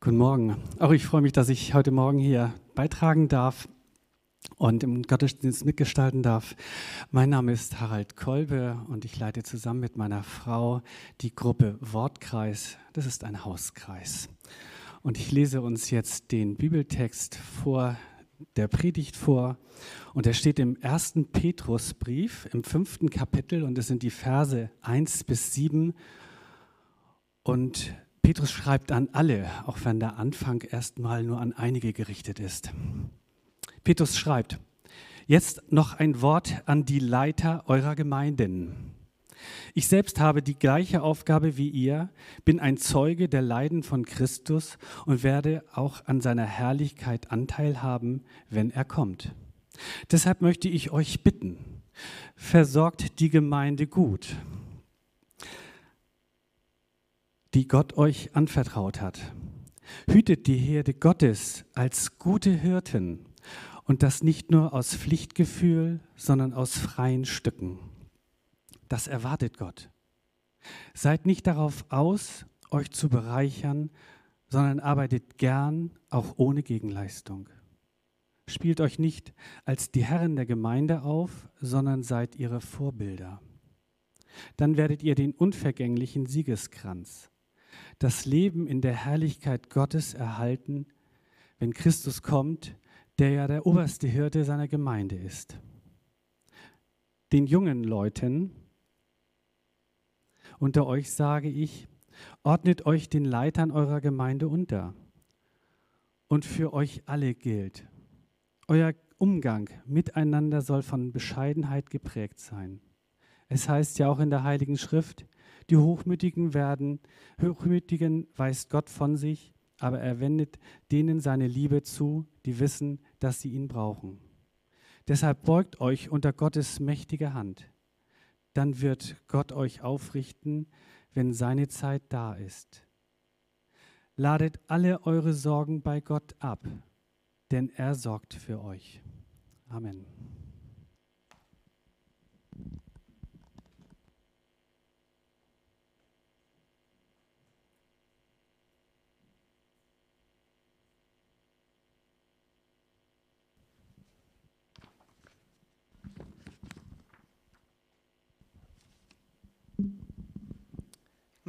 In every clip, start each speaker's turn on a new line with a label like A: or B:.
A: Guten Morgen. Auch ich freue mich, dass ich heute Morgen hier beitragen darf und im Gottesdienst mitgestalten darf. Mein Name ist Harald Kolbe und ich leite zusammen mit meiner Frau die Gruppe Wortkreis. Das ist ein Hauskreis. Und ich lese uns jetzt den Bibeltext vor, der Predigt vor. Und er steht im ersten Petrusbrief im fünften Kapitel und es sind die Verse 1 bis 7. Und Petrus schreibt an alle, auch wenn der Anfang erstmal nur an einige gerichtet ist. Petrus schreibt, jetzt noch ein Wort an die Leiter eurer Gemeinden. Ich selbst habe die gleiche Aufgabe wie ihr, bin ein Zeuge der Leiden von Christus und werde auch an seiner Herrlichkeit Anteil haben, wenn er kommt. Deshalb möchte ich euch bitten, versorgt die Gemeinde gut die Gott euch anvertraut hat. Hütet die Herde Gottes als gute Hirten und das nicht nur aus Pflichtgefühl, sondern aus freien Stücken. Das erwartet Gott. Seid nicht darauf aus, euch zu bereichern, sondern arbeitet gern, auch ohne Gegenleistung. Spielt euch nicht als die Herren der Gemeinde auf, sondern seid ihre Vorbilder. Dann werdet ihr den unvergänglichen Siegeskranz, das Leben in der Herrlichkeit Gottes erhalten, wenn Christus kommt, der ja der oberste Hirte seiner Gemeinde ist. Den jungen Leuten unter euch sage ich, ordnet euch den Leitern eurer Gemeinde unter. Und für euch alle gilt, euer Umgang miteinander soll von Bescheidenheit geprägt sein. Es heißt ja auch in der Heiligen Schrift, die Hochmütigen werden, Hochmütigen weist Gott von sich, aber er wendet denen seine Liebe zu, die wissen, dass sie ihn brauchen. Deshalb beugt euch unter Gottes mächtige Hand. Dann wird Gott euch aufrichten, wenn seine Zeit da ist. Ladet alle eure Sorgen bei Gott ab, denn er sorgt für euch. Amen.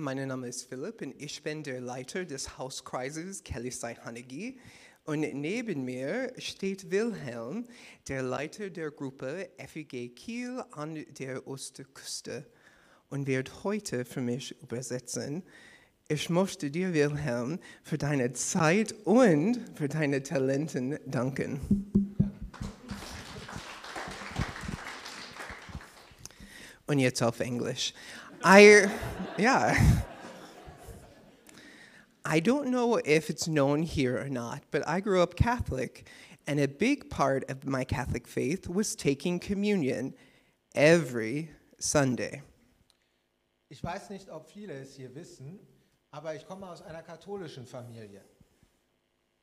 B: Mein Name ist Philipp und ich bin der Leiter des Hauskreises Kelisai Hanegi. Und neben mir steht Wilhelm, der Leiter der Gruppe FEG Kiel an der Ostküste und wird heute für mich übersetzen. Ich möchte dir, Wilhelm, für deine Zeit und für deine Talenten danken. Und jetzt auf Englisch. I, yeah. I don't know if it's known here or not, but I grew up Catholic, and a big part of my Catholic faith was taking communion every Sunday.
C: Ich weiß nicht, ob viele es hier wissen, aber ich komme aus einer katholischen Familie.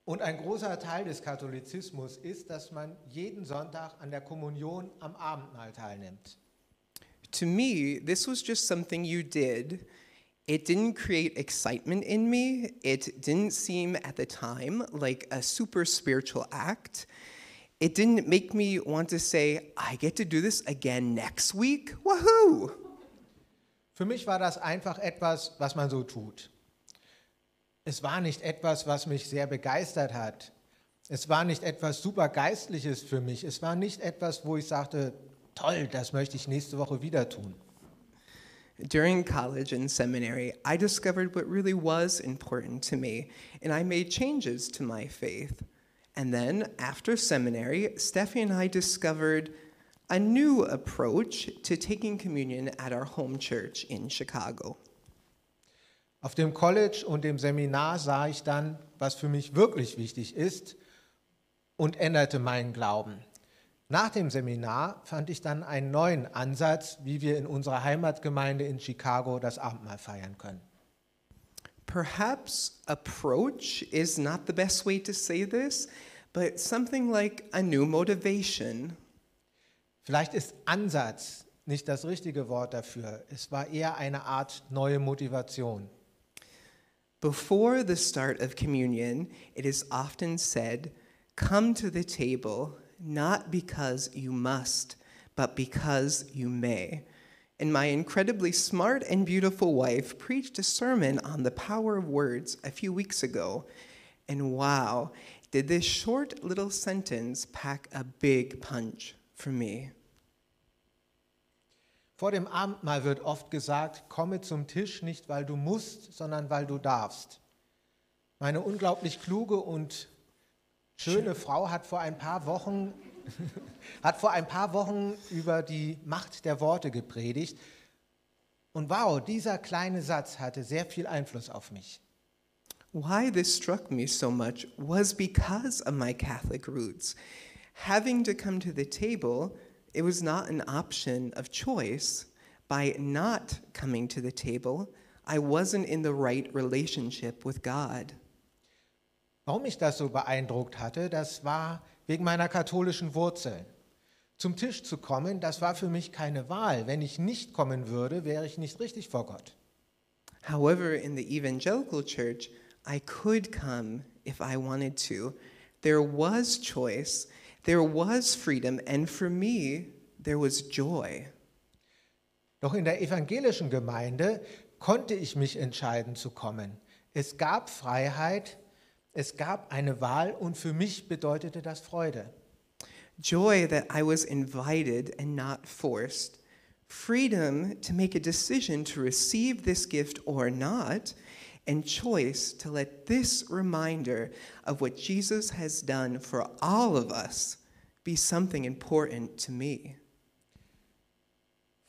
C: Und ein großer Teil des Katholizismus ist, dass man jeden Sonntag an der Kommunion am Abendmahl teilnimmt.
B: To me, this was just something you did. It didn't create excitement in me. It didn't seem at the time like a super spiritual act. It didn't make me want to say, I get to do this again next week. Woohoo!
C: Für mich war das einfach etwas, was man so tut. Es war nicht etwas, was mich sehr begeistert hat. Es war nicht etwas super Geistliches für mich. Es war nicht etwas, wo ich sagte, toll, das möchte ich nächste Woche wieder tun.
B: During college and seminary, I discovered what really was important to me, and I made changes to my faith. And then, after seminary, Steffi and I discovered a new approach to taking communion at our home church in Chicago.
C: Auf dem College und dem Seminar sah ich dann, was für mich wirklich wichtig ist und änderte meinen Glauben. Nach dem Seminar fand ich dann einen neuen Ansatz, wie wir in unserer Heimatgemeinde in Chicago das Abendmahl feiern können.
B: Perhaps approach is not the best way to say this, but something like a new motivation.
C: Vielleicht ist Ansatz nicht das richtige Wort dafür. Es war eher eine Art neue Motivation.
B: Before the start of communion, it is often said, Come to the table, not because you must, but because you may. And my incredibly smart and beautiful wife preached a sermon on the power of words a few weeks ago. And wow, did this short little sentence pack a big punch for me.
C: Vor dem Abendmahl wird oft gesagt, komme zum Tisch nicht, weil du musst, sondern weil du darfst. Meine unglaublich kluge und schöne Frau hat vor ein paar Wochen, hat vor ein paar Wochen über die Macht der Worte gepredigt. Und wow, dieser kleine Satz hatte sehr viel Einfluss auf mich.
B: Why this struck me so much was because of my Catholic roots. Having to come to the table, it was not an option of choice. By not coming to the table, I wasn't in the right relationship with God.
C: Warum mich das so beeindruckt hatte, das war wegen meiner katholischen Wurzeln. Zum Tisch zu kommen, das war für mich keine Wahl. Wenn ich nicht kommen würde, wäre ich nicht richtig vor Gott.
B: However, in the evangelical church, I could come if I wanted to. There was choice, there was freedom, and for me, there was joy.
C: Doch in der evangelischen Gemeinde konnte ich mich entscheiden zu kommen. Es gab Freiheit, es gab eine Wahl und für mich bedeutete das Freude.
B: Joy that I was invited and not forced. Freedom to make a decision to receive this gift or not. And choice to let this reminder of what Jesus has done for all of us be something important to me.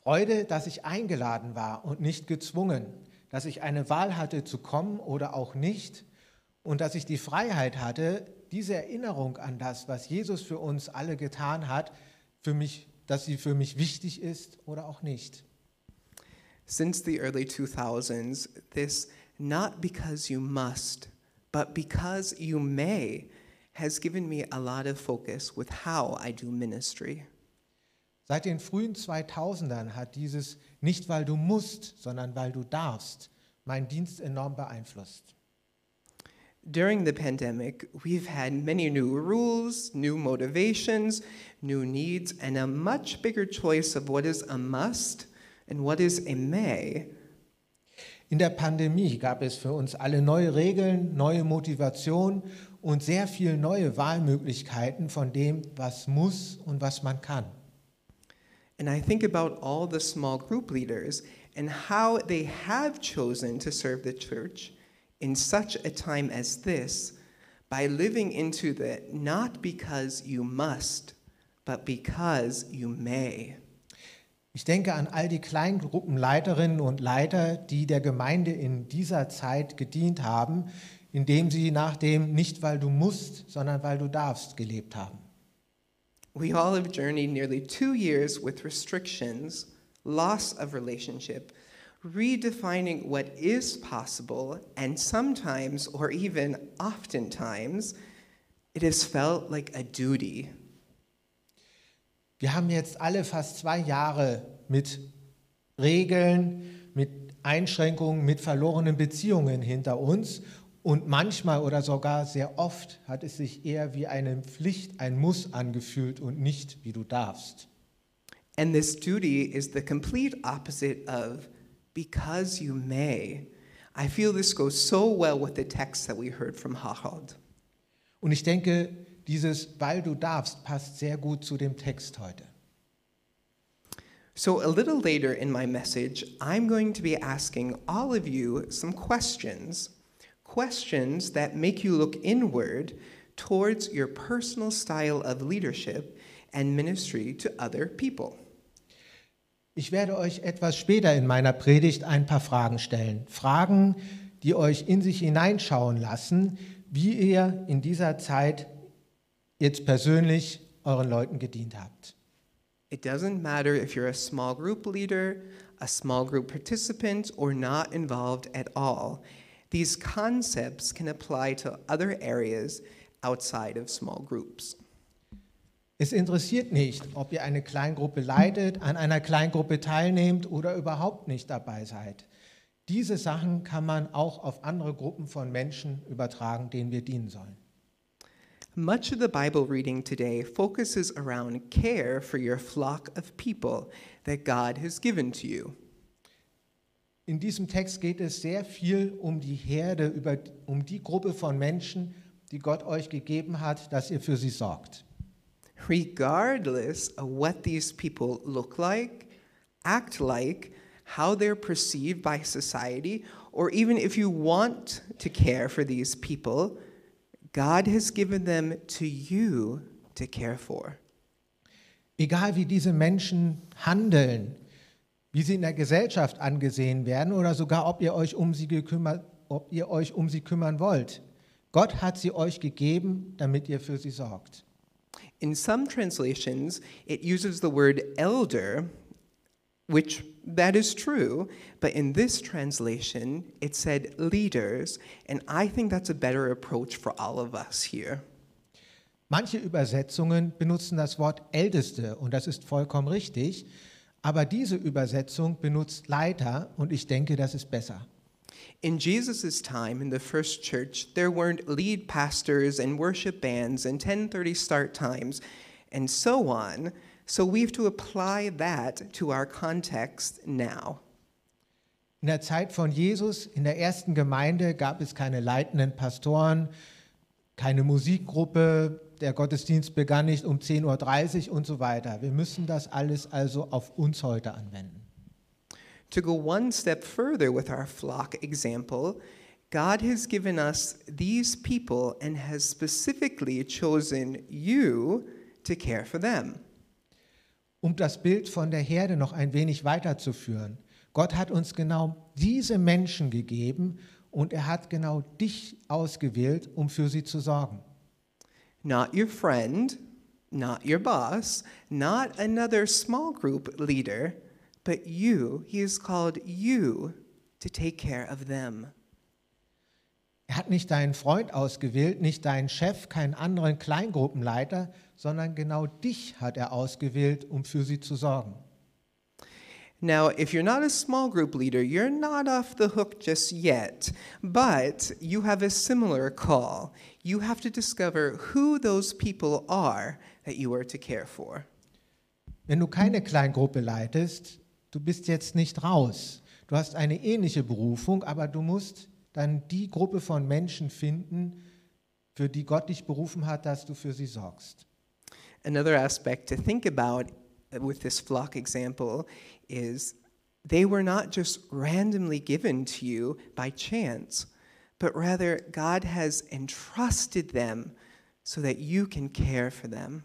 C: Freude, dass ich eingeladen war und nicht gezwungen, dass ich eine Wahl hatte zu kommen oder auch nicht und dass ich die Freiheit hatte, diese Erinnerung an das, was Jesus für uns alle getan hat, für mich, dass sie für mich wichtig ist oder auch nicht.
B: Since the early 2000s, this not because you must, but because you may has given me a lot of focus with how I do ministry.
C: Seit den frühen 2000ern hat dieses nicht weil du musst, sondern weil du darfst, meinen Dienst enorm beeinflusst.
B: During the pandemic, we've had many new rules, new motivations, new needs, and a much bigger choice of what is a must and what is a may.
C: In der Pandemie gab es für uns alle neue Regeln, neue Motivation und sehr viel neue Wahlmöglichkeiten von dem, was muss und was man kann.
B: And I think about all the small group leaders and how they have chosen to serve the church in such a time as this by living into the not because you must, but because you may.
C: Ich denke an all die Kleingruppenleiterinnen und Leiter, die der Gemeinde in dieser Zeit gedient haben, indem sie nach dem nicht weil du musst, sondern weil du darfst gelebt haben.
B: We all have journeyed nearly two years with restrictions, loss of relationship, redefining what is possible, and sometimes, or even oftentimes, it has felt like a duty.
C: Wir haben jetzt alle fast zwei Jahre mit Regeln, mit Einschränkungen, mit verlorenen Beziehungen hinter uns. Und manchmal oder sogar sehr oft hat es sich eher wie eine Pflicht, ein Muss angefühlt und nicht wie du darfst.
B: And this duty is the complete opposite of because you may. I feel this goes so well with the text that we heard from Harald.
C: Und ich denke, dieses weil du darfst passt sehr gut zu dem Text heute.
B: So, a little later in my message, I'm going to be asking all of you some questions. Questions that make you look inward towards your personal style of leadership and ministry to other people.
C: Ich werde euch etwas später in meiner Predigt ein paar Fragen stellen. Fragen, die euch in sich hineinschauen lassen, wie ihr in dieser Zeit jetzt persönlich euren Leuten gedient habt.
B: It doesn't matter if you're a small group leader, a small group participant, or not involved at all. These concepts can apply to other areas outside of small groups.
C: Es interessiert nicht, ob ihr eine Kleingruppe leitet, an einer Kleingruppe teilnehmt oder überhaupt nicht dabei seid. Diese Sachen kann man auch auf andere Gruppen von Menschen übertragen, denen wir dienen sollen.
B: Much of the Bible reading today focuses around care for your flock of people that God has given to you.
C: In diesem Text geht es sehr viel um die Herde, über, um die Gruppe von Menschen, die Gott euch gegeben hat, dass ihr für sie sorgt.
B: Regardless of what these people look like, act like, how they're perceived by society, or even if you want to care for these people, God has given them to you to care for.
C: Egal wie diese Menschen handeln, wie sie in der Gesellschaft angesehen werden oder sogar ob ihr euch um sie gekümmert, ob ihr euch um sie kümmern wollt. Gott hat sie euch gegeben, damit ihr für sie sorgt.
B: In some translations, it uses the word elder, which that is true, but in this translation, it said leaders, and I think that's a better approach for all of us here.
C: Manche Übersetzungen benutzen das Wort Älteste und das ist vollkommen richtig, aber diese Übersetzung benutzt Leiter und ich denke, das ist besser.
B: In Jesus' time in the first church, there weren't lead pastors and worship bands and 10:30 start times and so on. So we have to apply that to our context now.
C: In der Zeit von Jesus, in der ersten Gemeinde, gab es keine leitenden Pastoren, keine Musikgruppe, der Gottesdienst begann nicht um 10.30 Uhr und so weiter. Wir müssen das alles also auf uns heute anwenden.
B: To go one step further with our flock example, God has given us these people and has specifically chosen you to care for them.
C: Um das Bild von der Herde noch ein wenig weiterzuführen. Gott hat uns genau diese Menschen gegeben und er hat genau dich ausgewählt, um für sie zu sorgen.
B: Not your friend, not your boss, not another small group leader, but you. He has called you to take care of them.
C: Er hat nicht deinen Freund ausgewählt, nicht deinen Chef, keinen anderen Kleingruppenleiter, sondern genau dich hat er ausgewählt, um für sie zu sorgen.
B: Now, if you're not a small group leader, you're not off the hook just yet, but you have a similar call. You have to discover who those people are that you are to care for.
C: Wenn du keine Kleingruppe leitest, du bist jetzt nicht raus. Du hast eine ähnliche Berufung, aber du musst dann die Gruppe von Menschen finden, für die Gott dich berufen hat, dass du für sie sorgst.
B: Another aspect to think about with this flock example is they were not just randomly given to you by chance, but rather God has entrusted them so that you can care for them.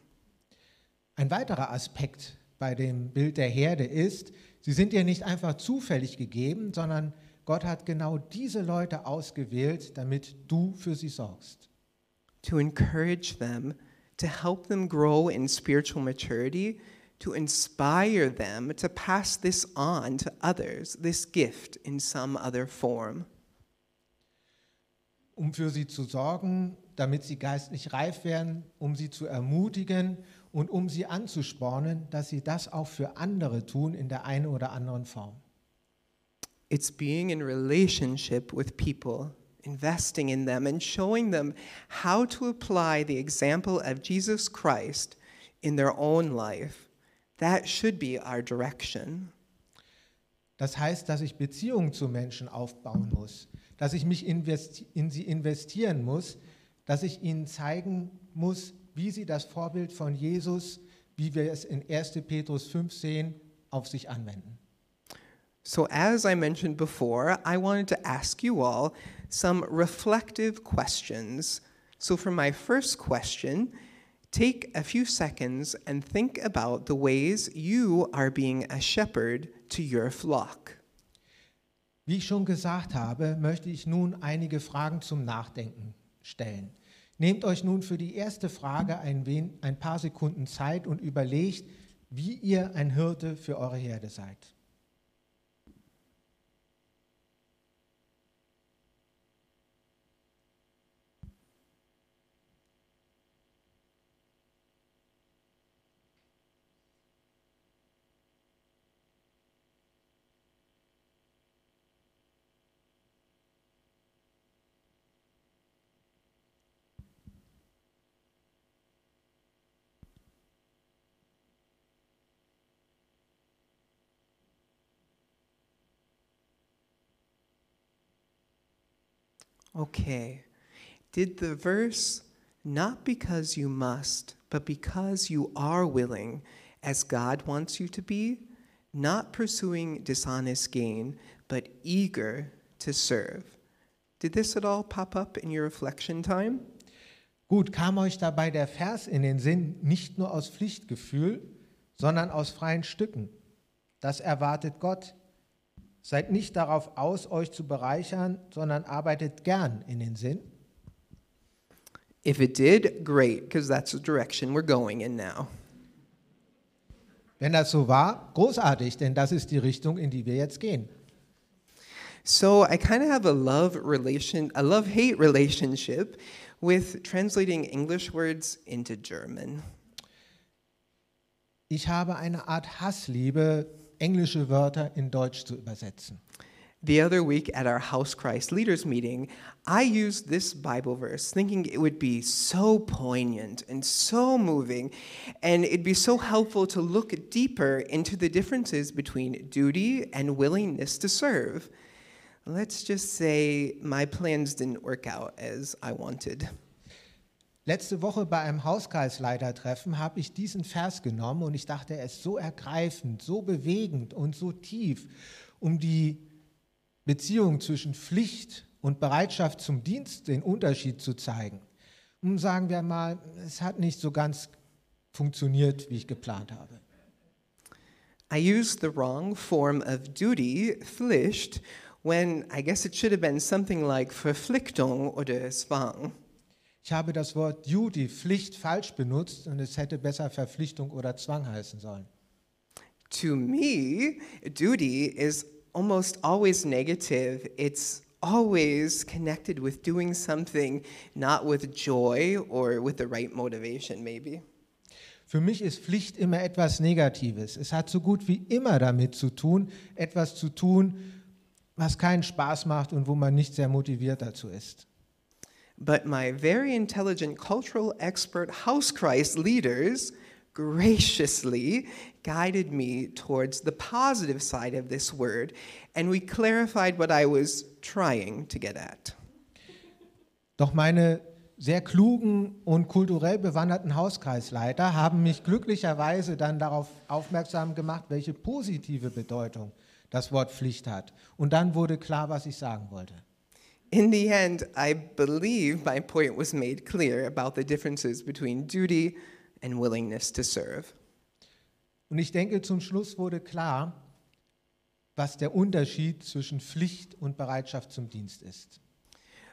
C: Ein weiterer Aspekt bei dem Bild der Herde ist, sie sind dir nicht einfach zufällig gegeben, sondern Gott hat genau diese Leute ausgewählt, damit du für sie sorgst.
B: To encourage them, to help them grow in spiritual maturity, to inspire them to pass this on to others, this gift in some other form.
C: Um für sie zu sorgen, damit sie geistlich reif werden, um sie zu ermutigen und um sie anzuspornen, dass sie das auch für andere tun in der einen oder anderen Form.
B: It's being in relationship with people, investing in them, and showing them how to apply the example of Jesus Christ in their own life. That should be our direction.
C: Das heißt, dass ich Beziehungen zu Menschen aufbauen muss, dass ich mich in sie investieren muss, dass ich ihnen zeigen muss, wie sie das Vorbild von Jesus, wie wir es in 1. Petrus 5 sehen, auf sich anwenden.
B: So, as I mentioned before, I wanted to ask you all some reflective questions. So, for my first question, take a few seconds and think about the ways you are being a shepherd to your flock.
C: Wie ich schon gesagt habe, möchte ich nun einige Fragen zum Nachdenken stellen. Nehmt euch nun für die erste Frage ein, ein paar Sekunden Zeit und überlegt, wie ihr ein Hirte für eure Herde seid.
B: Okay. Did the verse, not because you must, but because you are willing, as God wants you to be, not pursuing dishonest gain, but eager to serve. Did this at all pop up in your reflection time?
C: Gut, kam euch dabei der Vers in den Sinn, nicht nur aus Pflichtgefühl, sondern aus freien Stücken. Das erwartet Gott. Seid nicht darauf aus, euch zu bereichern, sondern arbeitet gern in den Sinn.
B: If it did, great, because that's the direction we're going in now.
C: Wenn das so war, großartig, denn das ist die Richtung, in die wir jetzt gehen.
B: So I kind of have a love relation, a love-hate relationship with translating English words into German.
C: Ich habe eine Art Hassliebe, englische Wörter in Deutsch zu übersetzen.
B: The other week at our House Christ Leaders meeting, I used this Bible verse thinking it would be so poignant and so moving, and it'd be so helpful to look deeper into the differences between duty and willingness to serve. Let's just say my plans didn't work out as I wanted.
C: Letzte Woche bei einem Hauskreisleitertreffen habe ich diesen Vers genommen und ich dachte, er ist so ergreifend, so bewegend und so tief, um die Beziehung zwischen Pflicht und Bereitschaft zum Dienst den Unterschied zu zeigen. Und sagen wir mal, es hat nicht so ganz funktioniert, wie ich geplant habe.
B: I used the wrong form of duty, Pflicht, when I guess it should have been something like Verpflichtung oder Zwang.
C: Ich habe das Wort Duty, Pflicht, falsch benutzt und es hätte besser Verpflichtung oder Zwang heißen sollen.
B: To me, duty is almost always negative. It's always connected with doing something not with joy or with the right motivation, maybe.
C: Für mich ist Pflicht immer etwas Negatives. Es hat so gut wie immer damit zu tun, etwas zu tun, was keinen Spaß macht und wo man nicht sehr motiviert dazu ist.
B: But my very intelligent cultural expert house Christ leaders graciously guided me towards the positive side of this word, and we clarified what I was trying to get at.
C: Doch meine sehr klugen und kulturell bewanderten Hauskreisleiter haben mich glücklicherweise dann darauf aufmerksam gemacht, welche positive Bedeutung das Wort Pflicht hat. Und dann wurde klar, was ich sagen wollte.
B: In the end, I believe my point was made clear about the differences between duty and willingness to serve.
C: Und ich denke, zum Schluss wurde klar, was der Unterschied zwischen Pflicht und Bereitschaft zum Dienst ist.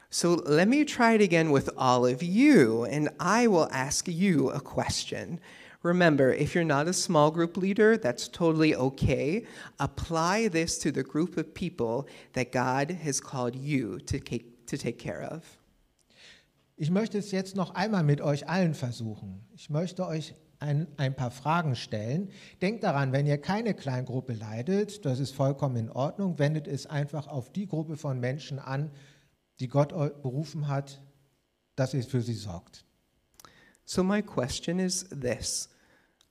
B: So let me try it again with all of you, and I will ask you a question. Remember, if you're not a small group leader, that's totally okay. Apply this to the group of people that God has called you to take, to take care of.
C: Ich möchte es jetzt noch einmal mit euch allen versuchen. Ich möchte euch ein, ein paar Fragen stellen. Denkt daran, wenn ihr keine Kleingruppe leidet, das ist vollkommen in Ordnung, wendet es einfach auf die Gruppe von Menschen an, die Gott berufen hat, dass ihr für sie sorgt.
B: So, my question is this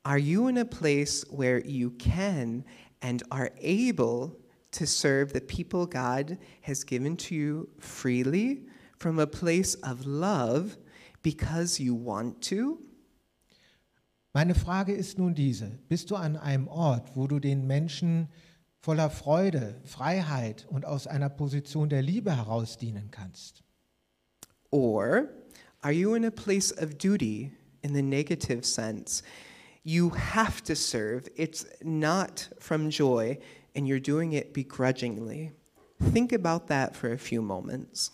B: Are you in a place where you can and are able to serve the people God has given to you freely from a place of love because you want to?
C: Meine Frage ist nun diese. Bist du an einem Ort, wo du den Menschen voller Freude, Freiheit und aus einer Position der Liebe heraus dienen kannst?
B: Or are you in a place of duty in the negative sense? You have to serve, it's not from joy, and you're doing it begrudgingly. Think about that for a few moments.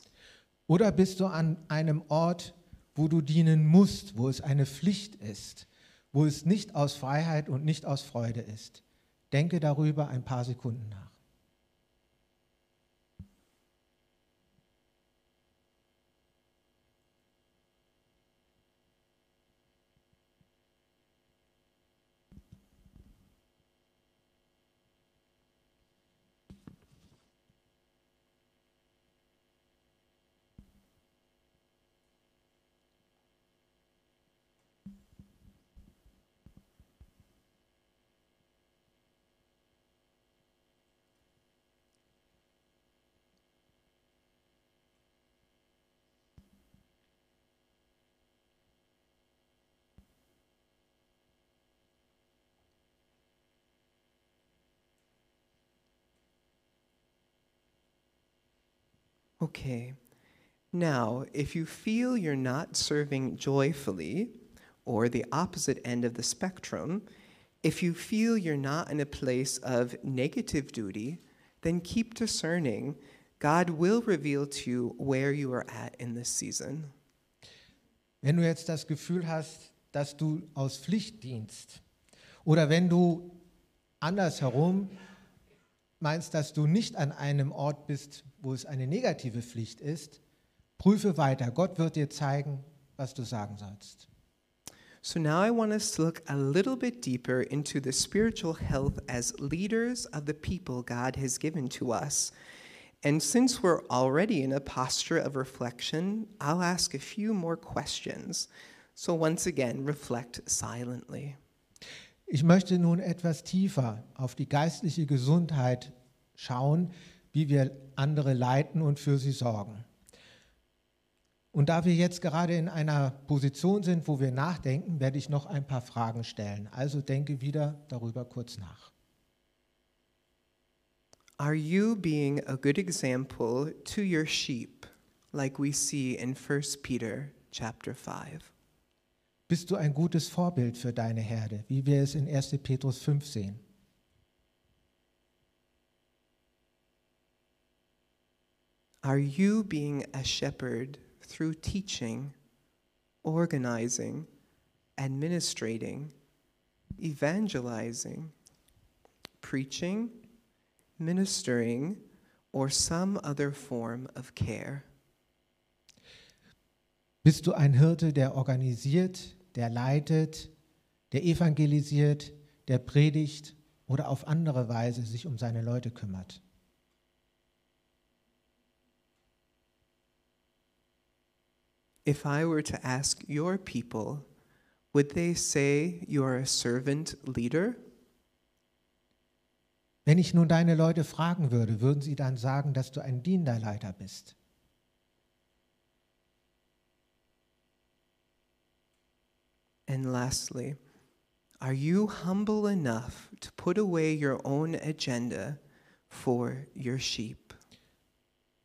C: Oder bist du an einem Ort, wo du dienen musst, wo es eine Pflicht ist, wo es nicht aus Freiheit und nicht aus Freude ist? Denke darüber ein paar Sekunden nach.
B: Okay. Now, if you feel you're not serving joyfully, or the opposite end of the spectrum, if you feel you're not in a place of negative duty, then keep discerning. God will reveal to you where you are at in this season.
C: Wenn du jetzt das Gefühl hast, dass du aus Pflicht dienst oder wenn du andersherum meinst, dass du nicht an einem Ort bist, wo es eine negative Pflicht ist, prüfe weiter. Gott wird dir zeigen, was du sagen sollst.
B: So now I want us to look a little bit deeper into the spiritual health as leaders of the people God has given to us. And since we're already in a posture of reflection, I'll ask a few more questions. So once again, reflect silently.
C: Ich möchte nun etwas tiefer auf die geistliche Gesundheit schauen, wie wir andere leiten und für sie sorgen. Und da wir jetzt gerade in einer Position sind, wo wir nachdenken, werde ich noch ein paar Fragen stellen. Also denke wieder darüber kurz nach.
B: Are you being a good example to your sheep, like we see in 1 Peter chapter 5?
C: Bist du ein gutes Vorbild für deine Herde, wie wir es in 1. Petrus 5 sehen?
B: Are you being a shepherd through teaching, organizing, administrating, evangelizing, preaching, ministering, or some other form of care?
C: Bist du ein Hirte, der organisiert, der leitet, der evangelisiert, der predigt oder auf andere Weise sich um seine Leute kümmert?
B: If I were to ask your people, would they say you are a servant leader?
C: Wenn ich nun deine Leute fragen würde, würden sie dann sagen, dass du ein dienender Leiter bist?
B: And lastly, are you humble enough to put away your own agenda for your sheep?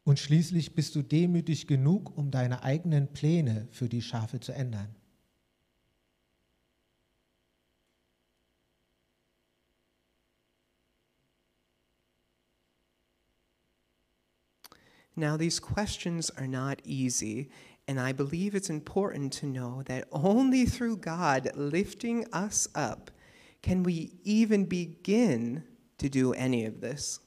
C: Und schließlich bist du demütig genug, um deine eigenen Pläne für die Schafe zu ändern.
B: Now, these questions are not easy, and I believe it's important to know that only through God lifting us up can we even begin to do any of this.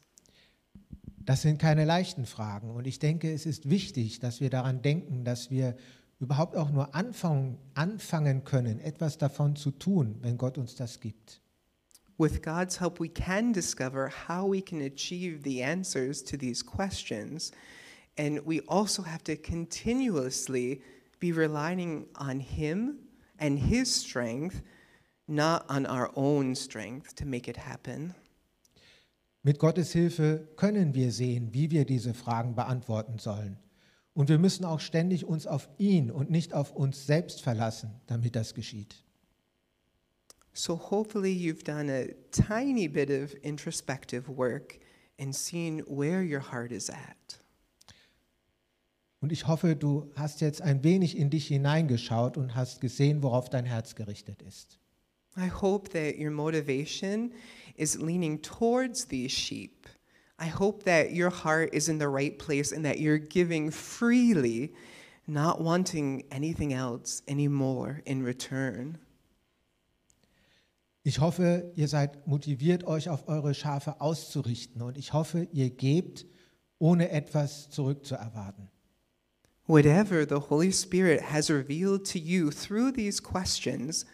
C: Das sind keine leichten Fragen und ich denke, es ist wichtig, dass wir daran denken, dass wir überhaupt auch nur anfangen, anfangen können, etwas davon zu tun, wenn Gott uns das gibt.
B: With God's help, we can discover how we can achieve the answers to these questions. And we also have to continuously be relying on Him and His strength, not on our own strength to make it happen.
C: Mit Gottes Hilfe können wir sehen, wie wir diese Fragen beantworten sollen. Und wir müssen auch ständig uns auf ihn und nicht auf uns selbst verlassen, damit das geschieht.
B: So hopefully you've done a tiny bit of introspective work and seen where your heart is at.
C: Und ich hoffe, du hast jetzt ein wenig in dich hineingeschaut und hast gesehen, worauf dein Herz gerichtet ist.
B: I hope that your motivation is leaning towards these sheep. I hope that your heart is in the right place and that you're giving freely, not wanting anything else anymore in return.
C: Ich hoffe, ihr seid motiviert, euch auf eure Schafe auszurichten. Und ich hoffe, ihr gebt, ohne etwas zurückzuerwarten.
B: Whatever the Holy Spirit has revealed to you through these questions,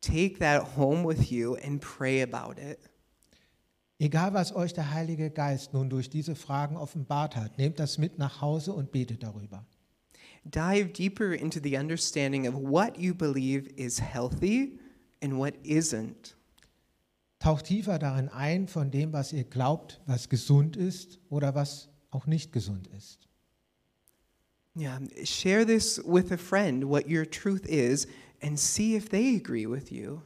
B: take that home with you and pray about it.
C: Egal, was euch der Heilige Geist nun durch diese Fragen offenbart hat, nehmt das mit nach Hause und betet darüber.
B: Dive deeper into the understanding of what you believe is healthy and what isn't.
C: Taucht tiefer darin ein von dem, was ihr glaubt, was gesund ist oder was auch nicht gesund ist.
B: Yeah, share this with a friend, what your truth is, and see if they agree with you.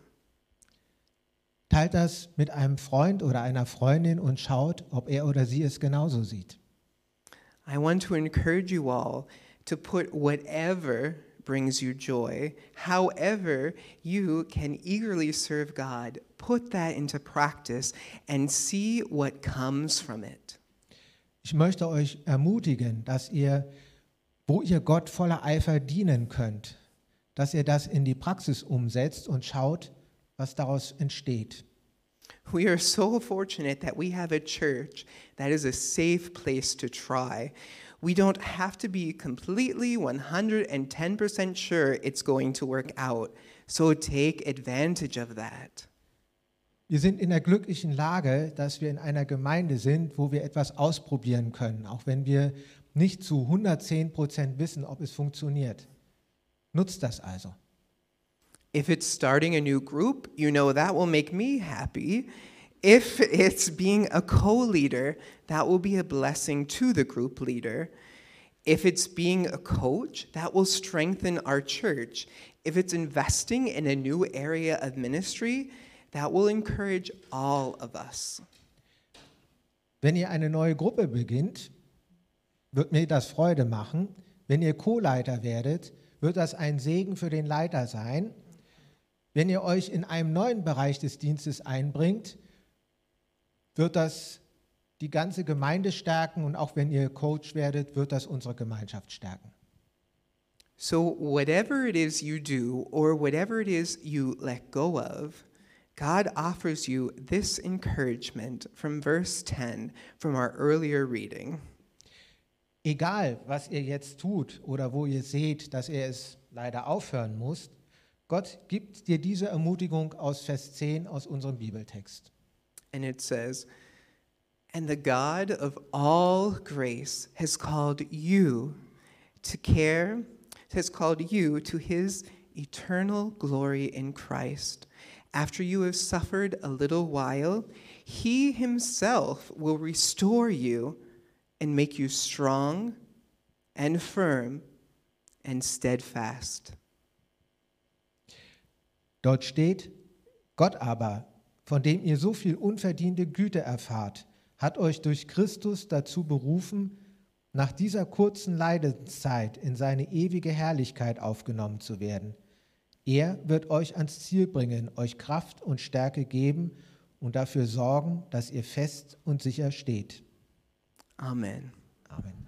C: Teilt das mit einem Freund oder einer Freundin und schaut, ob er oder sie es genauso sieht.
B: I want to encourage you all to put whatever brings you joy, however you can eagerly serve God, put that into practice and see what comes from it.
C: Ich möchte euch ermutigen, dass ihr, wo ihr Gott voller Eifer dienen könnt, dass ihr das in die Praxis umsetzt und schaut, was daraus entsteht.
B: We are so fortunate that we have a church that is a safe place to try. We don't have to be completely 110% sure it's going to work out. So take advantage of that.
C: Wir sind in der glücklichen Lage, dass wir in einer Gemeinde sind, wo wir etwas ausprobieren können, auch wenn wir nicht zu 110 Prozent wissen, ob es funktioniert. Nutzt das also.
B: If it's starting a new group, you know that will make me happy. If it's being a co leader, that will be a blessing to the group leader. If it's being a coach, that will strengthen our church. If it's investing in a new area of ministry, that will encourage all of us.
C: Wenn ihr eine neue Gruppe beginnt, wird mir das Freude machen. Wenn ihr Co-Leiter werdet, wird das ein Segen für den Leiter sein. Wenn ihr euch in einem neuen Bereich des Dienstes einbringt, wird das die ganze Gemeinde stärken und auch wenn ihr Coach werdet, wird das unsere Gemeinschaft stärken.
B: So, whatever it is you do or whatever it is you let go of, God offers you this encouragement from verse 10 from our earlier reading.
C: Egal, was ihr jetzt tut oder wo ihr seht, dass ihr es leider aufhören müsst, Gott gibt dir diese Ermutigung aus Vers 10 aus unserem Bibeltext.
B: And it says, And the God of all grace has called you to care, has called you to his eternal glory in Christ. After you have suffered a little while, he himself will restore you and make you strong and firm and steadfast.
C: Dort steht, Gott aber, von dem ihr so viel unverdiente Güte erfahrt, hat euch durch Christus dazu berufen, nach dieser kurzen Leidenszeit in seine ewige Herrlichkeit aufgenommen zu werden. Er wird euch ans Ziel bringen, euch Kraft und Stärke geben und dafür sorgen, dass ihr fest und sicher steht.
B: Amen.